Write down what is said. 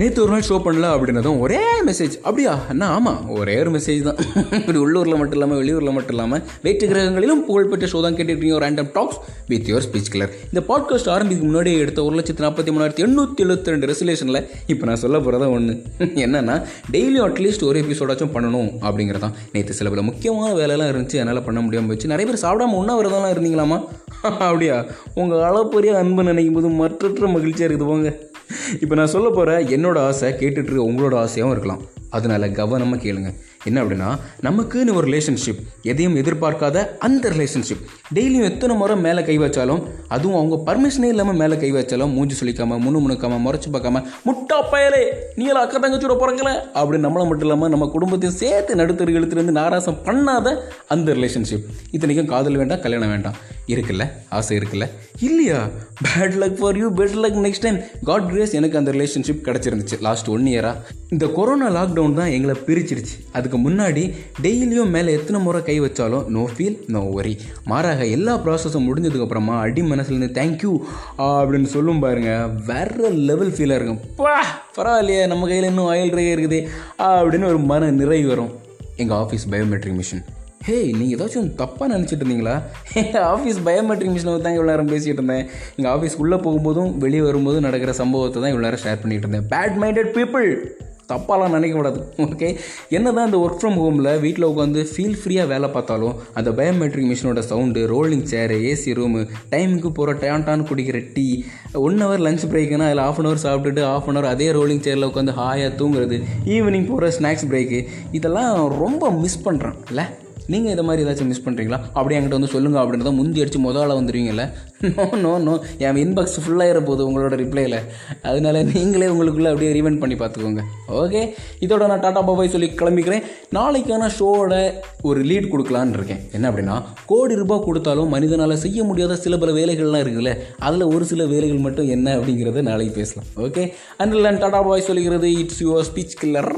நேற்று ஒரு நாள் ஷோ பண்ணல அப்படின்னதும் ஒரே மெசேஜ் அப்படியா? அண்ணா ஆமாம் ஒரே ஒரு மெசேஜ் தான். இப்படி உள்ளூரில் மட்டும் இல்லாமல் வெளியூரில் மட்டும் இல்லாமல் வேற்று கிரகங்களிலும் புகழ்பெற்ற ஷோ தான் கேட்டுட்டு random talks with your speech clear இந்த பாட்காஸ்ட் ஆரம்பிக்கு முன்னாடி எடுத்த ஒரு லட்சத்து நாற்பத்தி மூணாயிரத்தி எண்ணூற்றி எழுபத்தி ரெண்டு ரெசலேஷனில் இப்போ நான் சொல்ல போகிறதா ஒன்று என்னென்னா டெய்லியும் அட்லீஸ்ட் ஒரு எபிசோடாச்சும் பண்ணணும் அப்படிங்கிறதான். நேற்று சில பல முக்கியமான வேலையெல்லாம் இருந்துச்சு என்னால் பண்ண முடியாமல் போச்சு. நிறைய பேர் சாப்பிடாம உண்ணாவிரதெல்லாம் இருந்தீங்களாமா அப்படியா? உங்கள் அளப்பரிய அன்பு நினைக்கும் போது மற்றற்ற மகிழ்ச்சியாக இருக்குது போங்க. இப்போ நான் சொல்ல போகிற என்னோட ஆசை கேட்டுட்ருக்க உங்களோட ஆசையாகவும் இருக்கலாம். அதனால கவனமாக கேளுங்கள் என்ன அப்படின்னா நமக்குன்னு ஒரு ரிலேஷன்ஷிப் எதையும் எதிர்பார்க்காத அந்த ரிலேஷன்ஷிப் டெய்லியும் எத்தனை முறை மேலே கை வச்சாலும் அதுவும் அவங்க பர்மிஷனே இல்லாமல் மேலே கை வச்சாலும் மூஞ்சி சொல்லிக்காமல் முணு முணுக்காமல் முறைச்சி பார்க்காம முட்டா பயலே நீங்களா அக்கா தங்கச்சியோட பிறக்கல அப்படின்னு நம்மளை மட்டும் இல்லாமல் நம்ம குடும்பத்தையும் சேர்த்து நடுத்தரு இழுத்துலேருந்து நாராசம் பண்ணாத அந்த ரிலேஷன்ஷிப் இத்தனைக்கும் காதல் வேண்டாம் கல்யாணம் வேண்டாம். இருக்குல்ல? ஆசை இருக்குல்ல? இல்லையா? Bad luck for you better luck next time God grace எனக்கு அந்த ரிலேஷன்ஷிப் கிடச்சிருந்துச்சு லாஸ்ட் ஒன் இயராக இந்த கொரோனா லாக்டவுன் தான் எங்களை பிரிச்சிருச்சு. அதுக்கு முன்னாடி டெய்லியும் மேலே எத்தனை முறை கை வச்சாலும் நோ ஃபீல் நோ ஒரி மாறாக எல்லா ப்ராசஸும் முடிஞ்சதுக்கப்புறமா அடி மனசுலேருந்து தேங்க்யூ அப்படின்னு சொல்லும் பாருங்கள் வேற லெவல் ஃபீலாக இருக்கும். பா பரவாயில்லையே நம்ம கையில் இன்னும் ஆயில் ரே இருக்குது. அப்படின்னு ஒரு மன நிறைவு வரும். எங்கள் ஆஃபீஸ் பயோமெட்ரிக் மிஷின் ஹே நீங்கள் ஏதாச்சும் தப்பாக நினச்சிட்டு இருந்தீங்களா? எங்கள் ஆஃபீஸ் பயோமெட்ரிக் மிஷினை தான் இவ்வளோ நேரம் பேசிகிட்டு இருந்தேன். எங்கள் ஆஃபீஸ் உள்ளே போகும்போதும் வெளியே வரும்போதும் நடக்கிற சம்பவத்தை தான் இவ்வளோ நேரம் ஷேர் பண்ணிகிட்டு இருந்தேன். பேட் மைண்டட் பீப்புள் தப்பாலாம் நினைக்கக்கூடாது ஓகே என்ன தான் இந்த ஒர்க் ஃப்ரம் ஹோமில் வீட்டில் உட்காந்து ஃபீல் ஃப்ரீயாக வேலை பார்த்தாலும் அந்த பயோமெட்ரிக் மிஷினோட sound rolling chair AC room டைமுக்கு போகிற டேண்டான்னு குடிக்கிற டீ ஒன் ஹவர் லஞ்ச் பிரேக்குனா அதில் ஆஃப் அன் ஹவர் சாப்பிட்டுட்டு ஆஃப் அன் ஹவர் அதே ரோலிங் சேரில் உட்காந்து ஹாயாக தூங்குறது ஈவினிங் போகிற ஸ்நாக்ஸ் பிரேக்கு இதெல்லாம் ரொம்ப மிஸ் பண்ணுறேன் இல்லை நீங்கள் இதை மாதிரி ஏதாச்சும் மிஸ் பண்ணுறீங்களா அப்படியே என்கிட்ட வந்து சொல்லுங்கள் அப்படின்றத முந்தி அடித்து முதல்ல வந்துடுவீங்கல்ல நோ நோ நோ என் இன்பாக்ஸ் ஃபுல்லாகிற போகுது உங்களோட ரிப்ளையில் அதனால நீங்களே உங்களுக்குள்ளே அப்படியே ரீவெண்ட் பண்ணி பார்த்துக்கோங்க. ஓகே இதோட நான் டாட்டா பாபாய் சொல்லி கிளம்பிக்கிறேன். நாளைக்கான ஷோவோட ஒரு லீட் கொடுக்கலான்னு இருக்கேன். என்ன அப்படின்னா கோடி ரூபாய் கொடுத்தாலும் மனிதனால் செய்ய முடியாத சில பல வேலைகள்லாம் இருக்குல்ல அதில் ஒரு சில வேலைகள் மட்டும் என்ன அப்படிங்கிறத நாளைக்கு பேசலாம். ஓகே அண்ட் டாட்டா பாபாய் சொல்லிக்கிறது இட்ஸ் யுவர் ஸ்பீச் கில்லர்